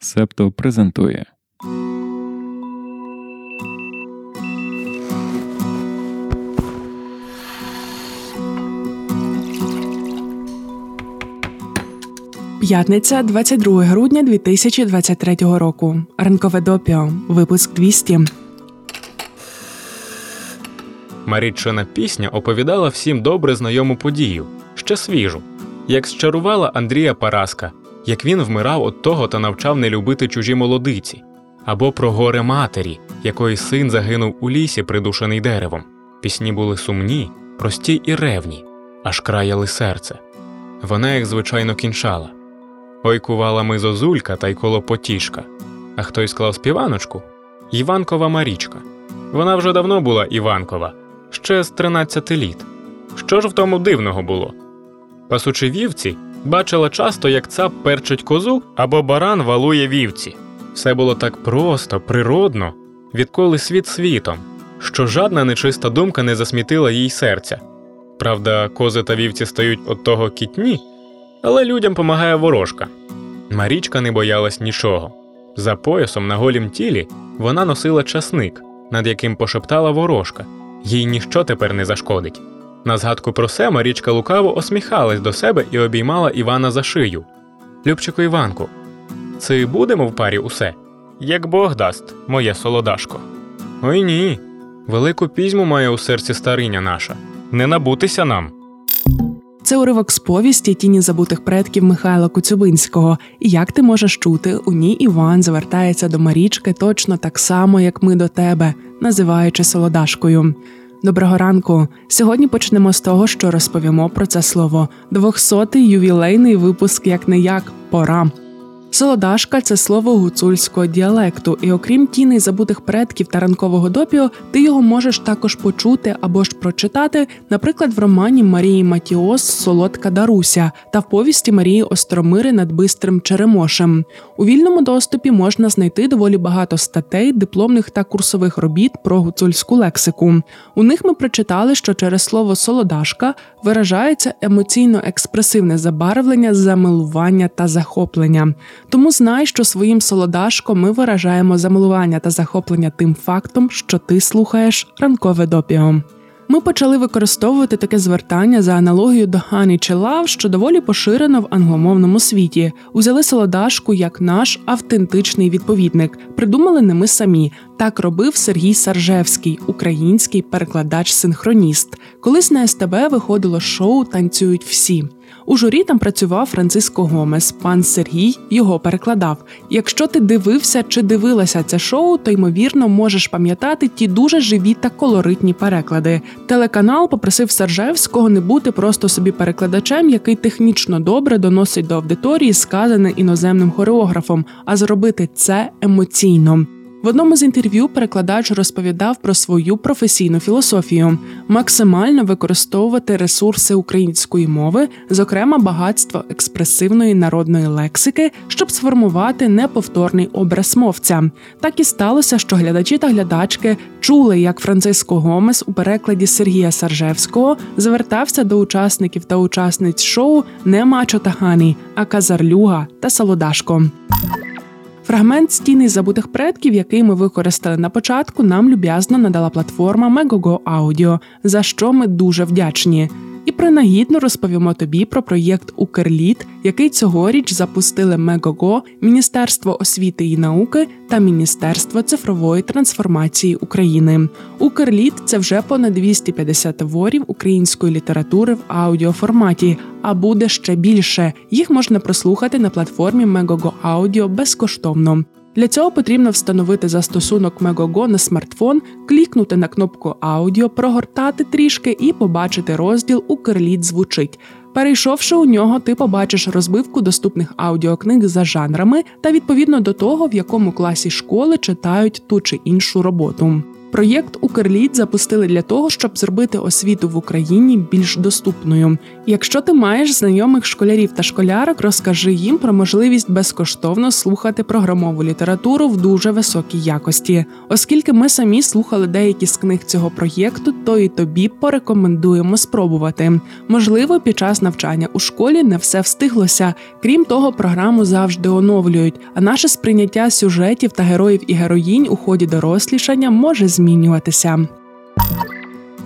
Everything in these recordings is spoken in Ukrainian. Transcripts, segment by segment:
Септо презентує. П'ятниця 22 грудня 2023 року. Ранкове допіо. Випуск 200. Маріччина пісня оповідала всім добре знайому подію, ще свіжу, як зчарувала Андрія Параска, як він вмирав от того та навчав не любити чужі молодиці, або про горе матері, якої син загинув у лісі, придушений деревом. Пісні були сумні, прості і ревні, аж краяли серце. Вона, як звичайно, кінчала. Ой кувала ми зозулька та й колопотішка. А хтось склав співаночку Іванкова Марічка. Вона вже давно була Іванкова, ще з 13 літ. Що ж в тому дивного було? Пасучи вівці, бачила часто, як цап перчить козу або баран валує вівці. Все було так просто, природно, відколи світ світом, що жадна нечиста думка не засмітила їй серця. Правда, кози та вівці стають от того кітні, але людям помагає ворожка. Марічка не боялась нічого. За поясом на голім тілі вона носила часник, над яким пошептала ворожка, їй ніщо тепер не зашкодить. На згадку про це Марічка лукаво осміхалась до себе і обіймала Івана за шию. Любчику Іванку, це будемо в парі усе? Як Бог дасть, моє солодашко. Ой ні. Велику пізьму має у серці стариня наша. Не набутися нам. Це уривок з повісті тіні забутих предків Михайла Коцюбинського. І як ти можеш чути, у ній Іван звертається до Марічки точно так само, як ми до тебе, називаючи солодашкою. Доброго ранку. Сьогодні почнемо з того, що розповімо про це слово. Двохсотий ювілейний випуск як не як пора. Солодашка це слово гуцульського діалекту, і окрім тіни забутих предків та ранкового допіо, ти його можеш також почути або ж прочитати, наприклад, в романі Марії Матіос Солодка Даруся та в повісті Марії Остромири над бистрим Черемошем. У вільному доступі можна знайти доволі багато статей, дипломних та курсових робіт про гуцульську лексику. У них ми прочитали, що через слово солодашка виражається емоційно експресивне забарвлення, замилування та захоплення. Тому знай, що своїм солодашком ми виражаємо замилування та захоплення тим фактом, що ти слухаєш ранкове допіо. Ми почали використовувати таке звертання за аналогією до Хані чи Лав, що доволі поширено в англомовному світі. Узяли солодашку як наш автентичний відповідник. Придумали не ми самі. Так робив Сергій Саржевський, український перекладач-синхроніст. Колись на СТБ виходило шоу Танцюють всі. У журі там працював Франциско Гомес. Пан Сергій його перекладав. Якщо ти дивився чи дивилася це шоу, то ймовірно можеш пам'ятати ті дуже живі та колоритні переклади. Телеканал попросив Саржевського не бути просто собі перекладачем, який технічно добре доносить до аудиторії сказане іноземним хореографом, а зробити це емоційно. В одному з інтерв'ю перекладач розповідав про свою професійну філософію максимально використовувати ресурси української мови, зокрема багатство експресивної народної лексики, щоб сформувати неповторний образ мовця. Так і сталося, що глядачі та глядачки чули, як Франциско Гомес у перекладі Сергія Саржевського звертався до учасників та учасниць шоу не Мачо та Хані, а Казарлюга та Солодашко. Фрагмент стіни забутих предків, який ми використали на початку, нам люб'язно надала платформа Megogo Audio, за що ми дуже вдячні. І принагідно розповімо тобі про проєкт Укрліт, який цьогоріч запустили Мегого, Міністерство освіти і науки та Міністерство цифрової трансформації України. Укрліт це вже понад 250 творів української літератури в аудіоформаті, а буде ще більше. Їх можна прослухати на платформі Megogo Audio безкоштовно. Для цього потрібно встановити застосунок Megogo на смартфон, клікнути на кнопку аудіо, прогортати трішки і побачити розділ Укрліт звучить. Перейшовши у нього, ти побачиш розбивку доступних аудіокниг за жанрами та відповідно до того, в якому класі школи читають ту чи іншу роботу. Проєкт Укрліт запустили для того, щоб зробити освіту в Україні більш доступною. Якщо ти маєш знайомих школярів та школярок, розкажи їм про можливість безкоштовно слухати програмову літературу в дуже високій якості. Оскільки ми самі слухали деякі з книг цього проєкту, то і тобі порекомендуємо спробувати. Можливо, під час навчання у школі не все встиглося. Крім того, програму завжди оновлюють. А наше сприйняття сюжетів та героїв і героїнь у ході дорослішання може змінюватися.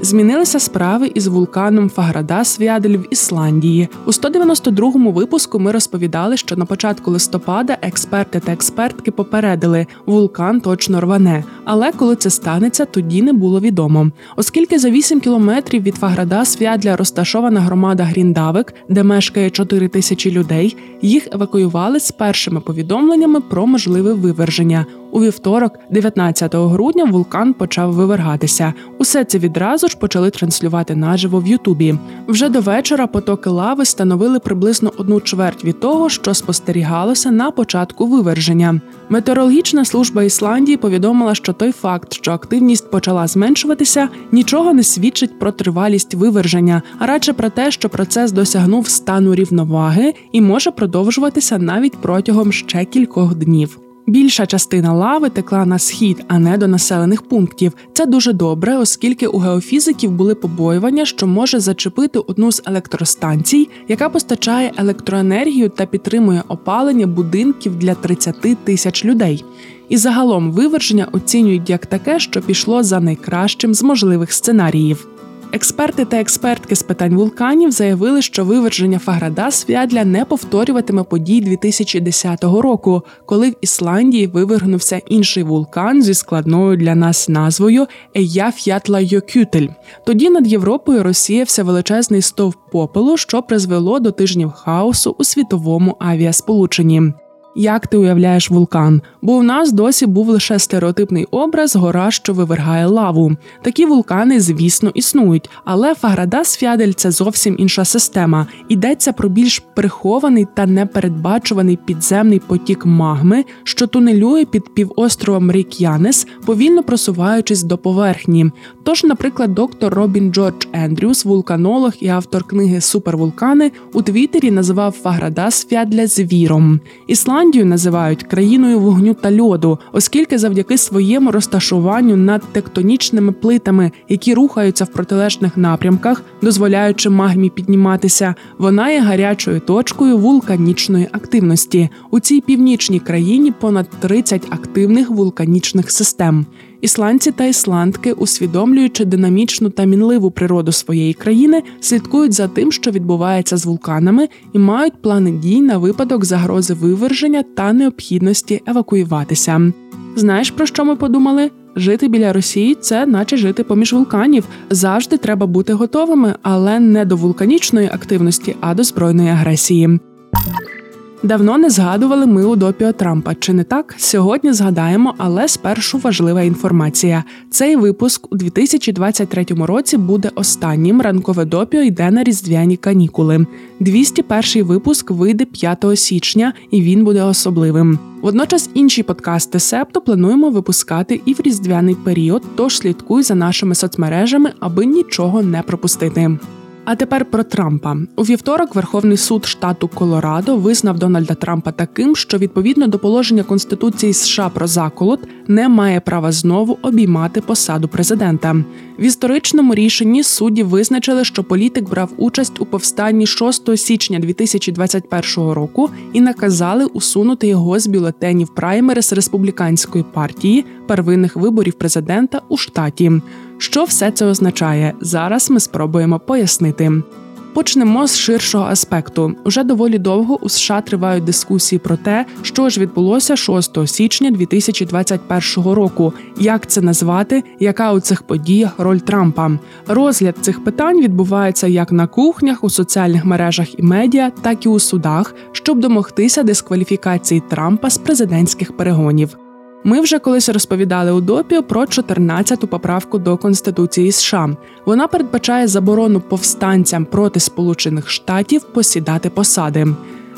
Змінилися справи із вулканом Фаграда Свядель в Ісландії. У 192-му випуску ми розповідали, що на початку листопада експерти та експертки попередили, вулкан точно рване. Але коли це станеться, тоді не було відомо. Оскільки за 8 кілометрів від Фаграда Свядля розташована громада Гріндавик, де мешкає 4 тисячі людей, їх евакуювали з першими повідомленнями про можливе виверження. У вівторок, 19 грудня, вулкан почав вивергатися. Усе це відразу ж почали транслювати наживо в Ютубі. Вже до вечора потоки лави становили приблизно одну чверть від того, що спостерігалося на початку виверження. Метеорологічна служба Ісландії повідомила, що той факт, що активність почала зменшуватися, нічого не свідчить про тривалість виверження, а радше про те, що процес досягнув стану рівноваги і може продовжуватися навіть протягом ще кількох днів. Більша частина лави текла на схід, а не до населених пунктів. Це дуже добре, оскільки у геофізиків були побоювання, що може зачепити одну з електростанцій, яка постачає електроенергію та підтримує опалення будинків для 30 тисяч людей. І загалом виверження оцінюють як таке, що пішло за найкращим з можливих сценаріїв. Експерти та експертки з питань вулканів заявили, що виверження Фаграда Свядля не повторюватиме подій 2010 року, коли в Ісландії вивергнувся інший вулкан зі складною для нас назвою Еяф'ятла-Йокютель. Тоді над Європою розсіявся величезний стовп попелу, що призвело до тижнів хаосу у світовому авіасполученні. Як ти уявляєш вулкан? Бо у нас досі був лише стереотипний образ гора, що вивергає лаву. Такі вулкани, звісно, існують, але Фаградас Фядель це зовсім інша система. Йдеться про більш прихований та непередбачуваний підземний потік магми, що тунелює під півостровом Рік'янес, повільно просуваючись до поверхні. Тож, наприклад, доктор Робін Джордж Ендрюс, вулканолог і автор книги Супервулкани, у Твіттері називав Фаградас Фядля звіром. Іслам Ісландію називають країною вогню та льоду, оскільки завдяки своєму розташуванню над тектонічними плитами, які рухаються в протилежних напрямках, дозволяючи магмі підніматися, вона є гарячою точкою вулканічної активності. У цій північній країні понад 30 активних вулканічних систем. Ісландці та ісландки, усвідомлюючи динамічну та мінливу природу своєї країни, слідкують за тим, що відбувається з вулканами, і мають плани дій на випадок загрози виверження та необхідності евакуюватися. Знаєш про що ми подумали? Жити біля Росії це наче жити поміж вулканів. Завжди треба бути готовими, але не до вулканічної активності, а до збройної агресії. Давно не згадували ми у допіо Трампа. Чи не так? Сьогодні згадаємо, але спершу важлива інформація. Цей випуск у 2023 році буде останнім. Ранкове допіо йде на різдвяні канікули. 201 випуск вийде 5 січня, і він буде особливим. Водночас інші подкасти Септо плануємо випускати і в різдвяний період. Тож слідкуй за нашими соцмережами, аби нічого не пропустити. А тепер про Трампа у вівторок. Верховний суд штату Колорадо визнав Дональда Трампа таким, що відповідно до положення Конституції США про заколот не має права знову обіймати посаду президента. В історичному рішенні судді визначили, що політик брав участь у повстанні 6 січня 2021 року і наказали усунути його з бюлетенів праймерис республіканської партії первинних виборів президента у штаті. Що все це означає? Зараз ми спробуємо пояснити. Почнемо з ширшого аспекту. Уже доволі довго у США тривають дискусії про те, що ж відбулося 6 січня 2021 року. Як це назвати? Яка у цих подіях роль Трампа? Розгляд цих питань відбувається як на кухнях, у соціальних мережах і медіа, так і у судах, щоб домогтися дискваліфікації Трампа з президентських перегонів. Ми вже колись розповідали у допі про 14-ту поправку до Конституції США. Вона передбачає заборону повстанцям проти Сполучених Штатів посідати посади.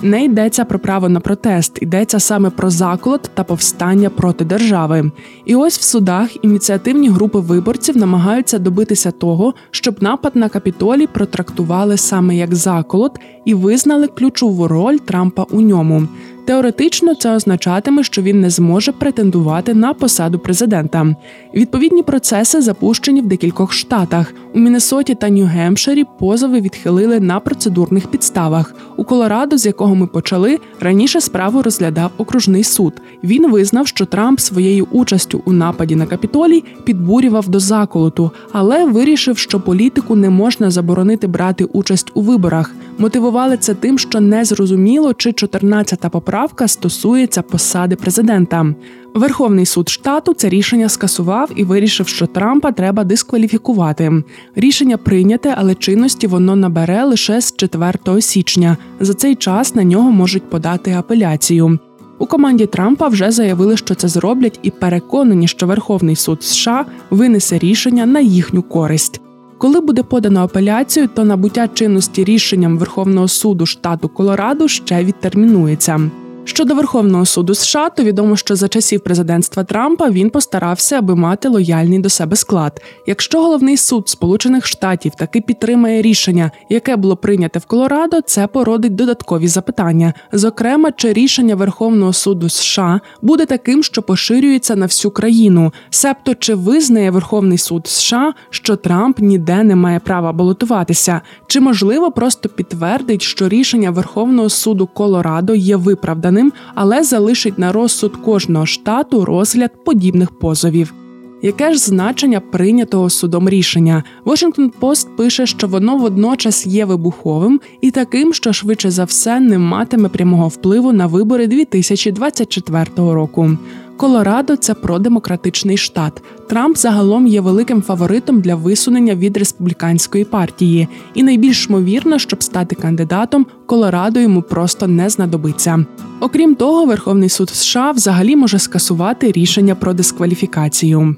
Не йдеться про право на протест, йдеться саме про заколот та повстання проти держави. І ось в судах ініціативні групи виборців намагаються добитися того, щоб напад на капітолій протрактували саме як заколот і визнали ключову роль Трампа у ньому. Теоретично це означатиме, що він не зможе претендувати на посаду президента. Відповідні процеси запущені в декількох штатах. У Міннесоті та Нью-Гемпширі позови відхилили на процедурних підставах. У Колорадо, з якого ми почали, раніше справу розглядав окружний суд. Він визнав, що Трамп своєю участю у нападі на капітолій підбурював до заколоту, але вирішив, що політику не можна заборонити брати участь у виборах. Мотивували це тим, що не зрозуміло, чи 14-та поправка стосується посади президента. Верховний суд штату це рішення скасував і вирішив, що Трампа треба дискваліфікувати. Рішення прийняте, але чинності воно набере лише з 4 січня. За цей час на нього можуть подати апеляцію. У команді Трампа вже заявили, що це зроблять, і переконані, що Верховний суд США винесе рішення на їхню користь. Коли буде подано апеляцію, то набуття чинності рішенням Верховного суду штату Колорадо ще відтермінується. Щодо Верховного суду США, то відомо, що за часів президентства Трампа він постарався, аби мати лояльний до себе склад. Якщо головний суд Сполучених Штатів таки підтримає рішення, яке було прийняте в Колорадо, це породить додаткові запитання. Зокрема, чи рішення Верховного суду США буде таким, що поширюється на всю країну, себто чи визнає Верховний суд США, що Трамп ніде не має права балотуватися, чи можливо просто підтвердить, що рішення Верховного суду Колорадо є виправданим визнаним, але залишить на розсуд кожного штату розгляд подібних позовів. Яке ж значення прийнятого судом рішення? Washington Post пише, що воно водночас є вибуховим і таким, що швидше за все не матиме прямого впливу на вибори 2024 року. Колорадо це продемократичний штат. Трамп загалом є великим фаворитом для висунення від республіканської партії, і найбільш ймовірно, щоб стати кандидатом, Колорадо йому просто не знадобиться. Окрім того, Верховний суд США взагалі може скасувати рішення про дискваліфікацію.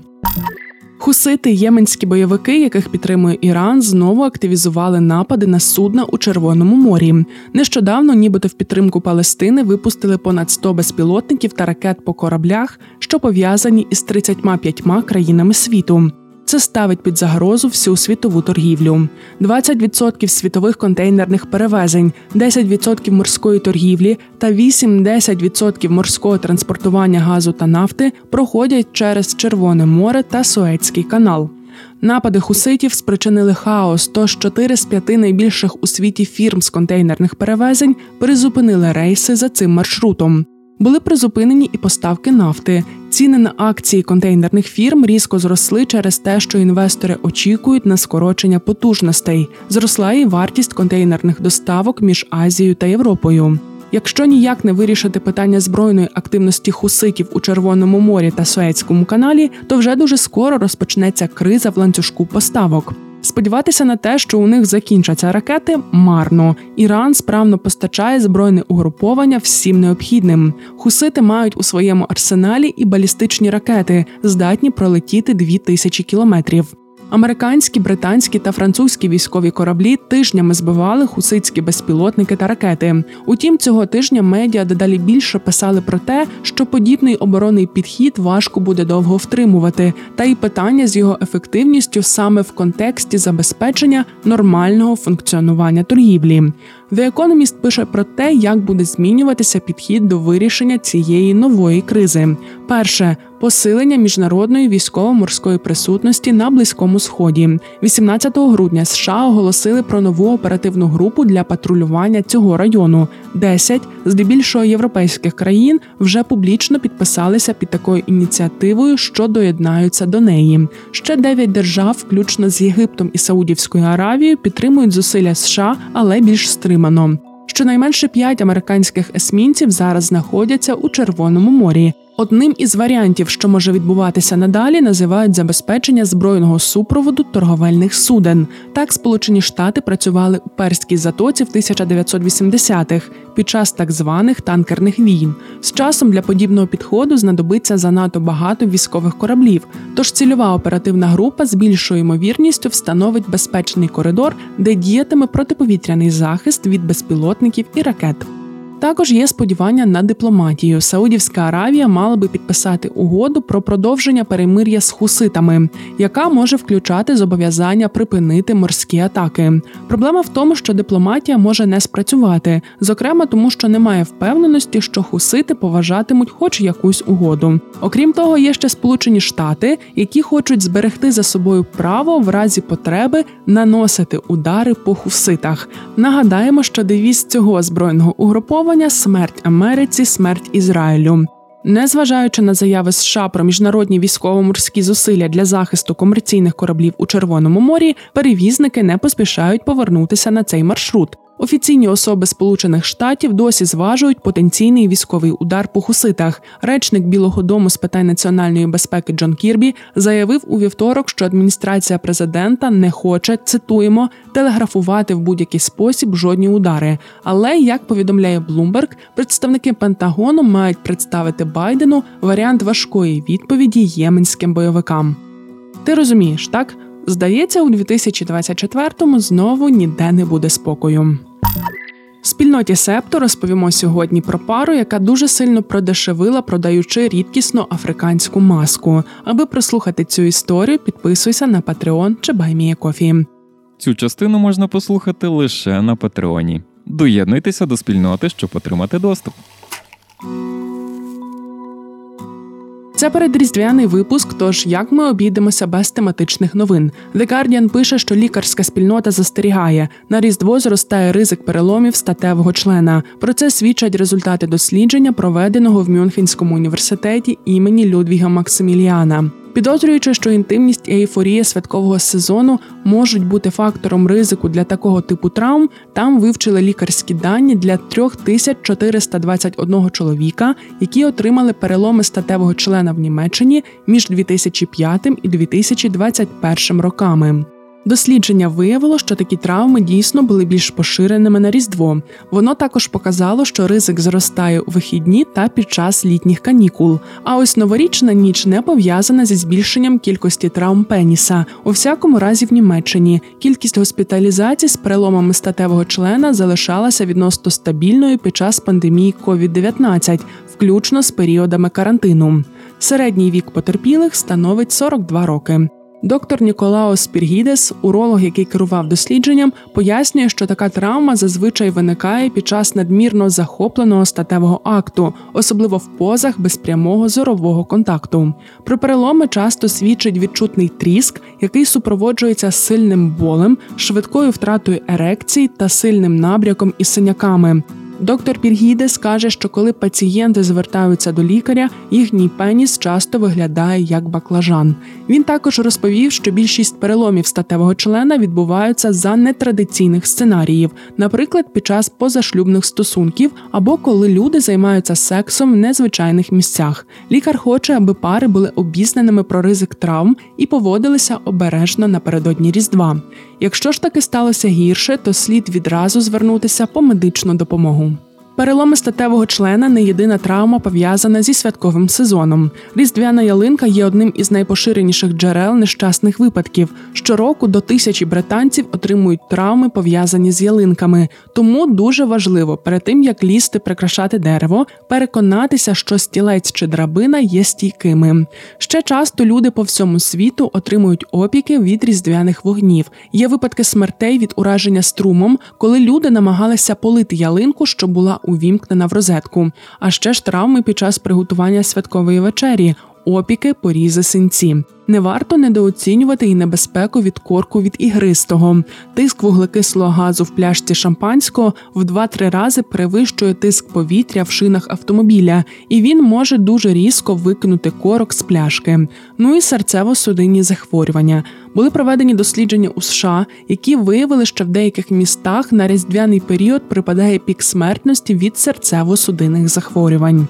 Хусити єменські бойовики, яких підтримує Іран, знову активізували напади на судна у Червоному морі. Нещодавно, нібито в підтримку Палестини, випустили понад 100 безпілотників та ракет по кораблях, що пов'язані із 35 країнами світу. Це ставить під загрозу всю світову торгівлю. 20% світових контейнерних перевезень, 10% морської торгівлі та 8-10% морського транспортування газу та нафти проходять через Червоне море та Суецький канал. Напади хуситів спричинили хаос. Тож 4 з 5 найбільших у світі фірм з контейнерних перевезень призупинили рейси за цим маршрутом. Були призупинені і поставки нафти. Ціни на акції контейнерних фірм різко зросли через те, що інвестори очікують на скорочення потужностей. Зросла і вартість контейнерних доставок між Азією та Європою. Якщо ніяк не вирішити питання збройної активності хуситів у Червоному морі та Суецькому каналі, то вже дуже скоро розпочнеться криза в ланцюжку поставок. Сподіватися на те, що у них закінчаться ракети, марно. Іран справно постачає збройне угруповання всім необхідним. Хусити мають у своєму арсеналі і балістичні ракети, здатні пролетіти дві тисячі кілометрів. Американські, британські та французькі військові кораблі тижнями збивали хусицькі безпілотники та ракети. Утім, цього тижня медіа дедалі більше писали про те, що подібний оборонний підхід важко буде довго втримувати, та й питання з його ефективністю саме в контексті забезпечення нормального функціонування торгівлі. The Economist пише про те, як буде змінюватися підхід до вирішення цієї нової кризи. Перше посилення міжнародної військово-морської присутності на близькому сході. 18 грудня США оголосили про нову оперативну групу для патрулювання цього району. 10 здебільшого європейських країн вже публічно підписалися під такою ініціативою, що доєднаються до неї. Ще 9 держав, включно з Єгиптом і Саудівською Аравією, підтримують зусилля США, але більш стримано. Щонайменше п'ять американських есмінців зараз знаходяться у Червоному морі. Одним із варіантів, що може відбуватися надалі, називають забезпечення збройного супроводу торговельних суден. Так, Сполучені Штати працювали у перській затоці в 1980-х під час так званих танкерних війн. З часом для подібного підходу знадобиться занадто багато військових кораблів. Тож цільова оперативна група з більшою ймовірністю встановить безпечний коридор, де діятиме протиповітряний захист від безпілотників і ракет. Також є сподівання на дипломатію. Саудівська Аравія мала би підписати угоду про продовження перемир'я з хуситами, яка може включати зобов'язання припинити морські атаки. Проблема в тому, що дипломатія може не спрацювати, зокрема тому, що немає впевненості, що хусити поважатимуть хоч якусь угоду. Окрім того, є ще Сполучені Штати, які хочуть зберегти за собою право в разі потреби наносити удари по хуситах. Нагадаємо, що девіз цього збройного угруповання смерть Америці, смерть Ізраїлю. Незважаючи на заяви США про міжнародні військово-морські зусилля для захисту комерційних кораблів у Червоному морі, перевізники не поспішають повернутися на цей маршрут. Офіційні особи Сполучених Штатів досі зважують потенційний військовий удар по хуситах. Речник Білого Дому з питань національної безпеки Джон Кірбі заявив у вівторок, що адміністрація президента не хоче цитуємо телеграфувати в будь-який спосіб жодні удари. Але як повідомляє Блумберг, представники Пентагону мають представити Байдену варіант важкої відповіді єменським бойовикам. Ти розумієш, так? Здається, у 2024-му знову ніде не буде спокою. Спільноті Септо розповімо сьогодні про пару, яка дуже сильно продешевила, продаючи рідкісну африканську маску. Аби прослухати цю історію, підписуйся на Patreon чи BuyMeACoffee. Цю частину можна послухати лише на Патреоні. Доєднуйтеся до спільноти, щоб отримати доступ. Це передріздвяний випуск. Тож як ми обійдемося без тематичних новин? The Guardian пише, що лікарська спільнота застерігає на різдво зростає ризик переломів статевого члена. Про це свідчать результати дослідження, проведеного в Мюнхенському університеті імені Людвіга Максиміліана. Підозрюючи, що інтимність і ейфорія святкового сезону можуть бути фактором ризику для такого типу травм, там вивчили лікарські дані для 3421 чоловіка, які отримали переломи статевого члена в Німеччині між 2005 і 2021 роками. Дослідження виявило, що такі травми дійсно були більш поширеними на різдво. Воно також показало, що ризик зростає у вихідні та під час літніх канікул. А ось новорічна ніч не пов'язана зі збільшенням кількості травм пеніса. У всякому разі, в Німеччині кількість госпіталізацій з переломами статевого члена залишалася відносно стабільною під час пандемії COVID-19, включно з періодами карантину. Середній вік потерпілих становить 42 роки. Доктор Ніколао Спіргідес, уролог, який керував дослідженням, пояснює, що така травма зазвичай виникає під час надмірно захопленого статевого акту, особливо в позах без прямого зорового контакту. Про переломи часто свідчить відчутний тріск, який супроводжується сильним болем, швидкою втратою ерекції та сильним набряком і синяками. Доктор Піргідес каже, що коли пацієнти звертаються до лікаря, їхній пеніс часто виглядає як баклажан. Він також розповів, що більшість переломів статевого члена відбуваються за нетрадиційних сценаріїв, наприклад, під час позашлюбних стосунків або коли люди займаються сексом в незвичайних місцях. Лікар хоче, аби пари були обізнаними про ризик травм і поводилися обережно напередодні різдва. Якщо ж таки сталося гірше, то слід відразу звернутися по медичну допомогу. Переломи статевого члена не єдина травма пов'язана зі святковим сезоном. Різдвяна ялинка є одним із найпоширеніших джерел нещасних випадків. Щороку до тисячі британців отримують травми, пов'язані з ялинками. Тому дуже важливо перед тим як лізти прикрашати дерево, переконатися, що стілець чи драбина є стійкими. Ще часто люди по всьому світу отримують опіки від різдвяних вогнів. Є випадки смертей від ураження струмом, коли люди намагалися полити ялинку, що була увімкнена в розетку. А ще ж травми під час приготування святкової вечері. Опіки, порізи, синці. Не варто недооцінювати і небезпеку від корку від ігристого. Тиск вуглекислого газу в пляшці шампанського в 2-3 рази перевищує тиск повітря в шинах автомобіля, і він може дуже різко викинути корок з пляшки. Ну і серцево-судинні захворювання. Були проведені дослідження у США, які виявили, що в деяких містах на різдвяний період припадає пік смертності від серцево-судинних захворювань.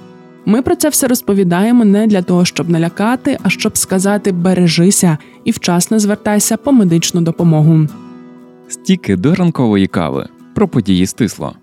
Ми про це все розповідаємо не для того, щоб налякати, а щоб сказати бережися і вчасно звертайся по медичну допомогу. Стіки до ранкової кави про події стисло.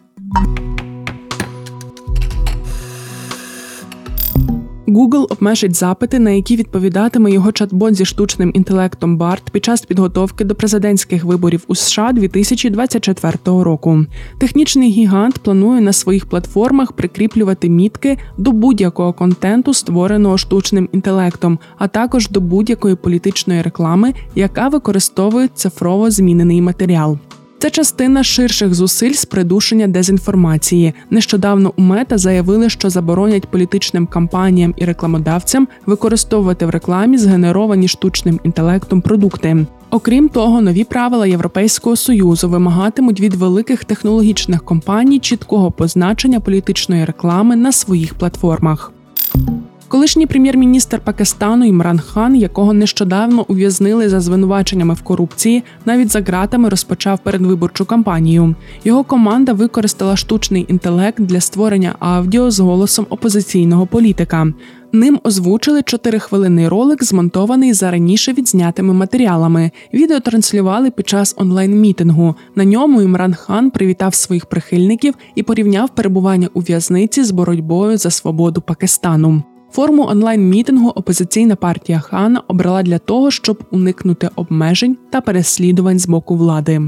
Google обмежить запити, на які відповідатиме його чат-бот зі штучним інтелектом BART під час підготовки до президентських виборів у США 2024 року. Технічний гігант планує на своїх платформах прикріплювати мітки до будь-якого контенту, створеного штучним інтелектом, а також до будь-якої політичної реклами, яка використовує цифрово змінений матеріал. Це частина ширших зусиль з придушення дезінформації. Нещодавно у мета заявили, що заборонять політичним кампаніям і рекламодавцям використовувати в рекламі згенеровані штучним інтелектом продукти. Окрім того, нові правила Європейського союзу вимагатимуть від великих технологічних компаній чіткого позначення політичної реклами на своїх платформах. Колишній прем'єр-міністр Пакистану Імран Хан, якого нещодавно ув'язнили за звинуваченнями в корупції, навіть за ґратами розпочав передвиборчу кампанію. Його команда використала штучний інтелект для створення аудіо з голосом опозиційного політика. Ним озвучили чотирихвилинний ролик, змонтований за раніше відзнятими матеріалами. Відео транслювали під час онлайн-мітингу. На ньому Імран Хан привітав своїх прихильників і порівняв перебування у в'язниці з боротьбою за свободу Пакистану. Форму онлайн-мітингу опозиційна партія Хана обрала для того, щоб уникнути обмежень та переслідувань з боку влади.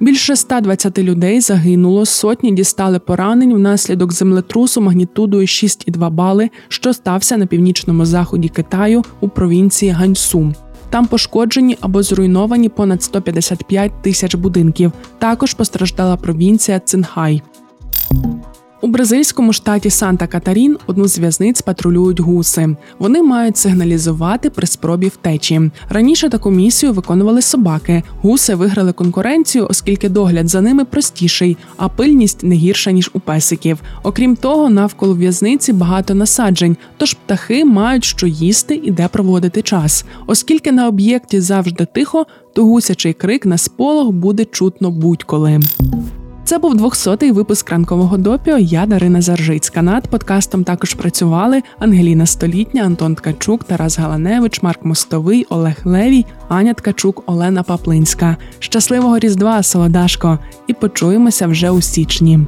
Більше 120 людей загинуло, сотні дістали поранень внаслідок землетрусу магнітудою 6,2 бали, що стався на північному заході Китаю у провінції Ганьсу. Там пошкоджені або зруйновані понад 155 тисяч будинків. Також постраждала провінція Цинхай. У бразильському штаті Санта Катарін одну з в'язниць патрулюють гуси. Вони мають сигналізувати при спробі втечі. Раніше таку місію виконували собаки. Гуси виграли конкуренцію, оскільки догляд за ними простіший, а пильність не гірша ніж у песиків. Окрім того, навколо в'язниці багато насаджень, тож птахи мають що їсти і де проводити час. Оскільки на об'єкті завжди тихо, то гусячий крик на сполох буде чутно будь-коли. Це був 200-й випуск ранкового допіо. Я Дарина Заржицька. Над подкастом також працювали Ангеліна Столітня, Антон Ткачук, Тарас Галаневич, Марк Мостовий, Олег Левій, Аня Ткачук, Олена Паплинська. Щасливого Різдва, Солодашко! І почуємося вже у січні.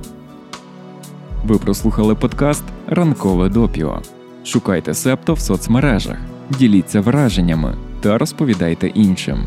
Ви прослухали подкаст Ранкове допіо. Шукайте септо в соцмережах, діліться враженнями та розповідайте іншим.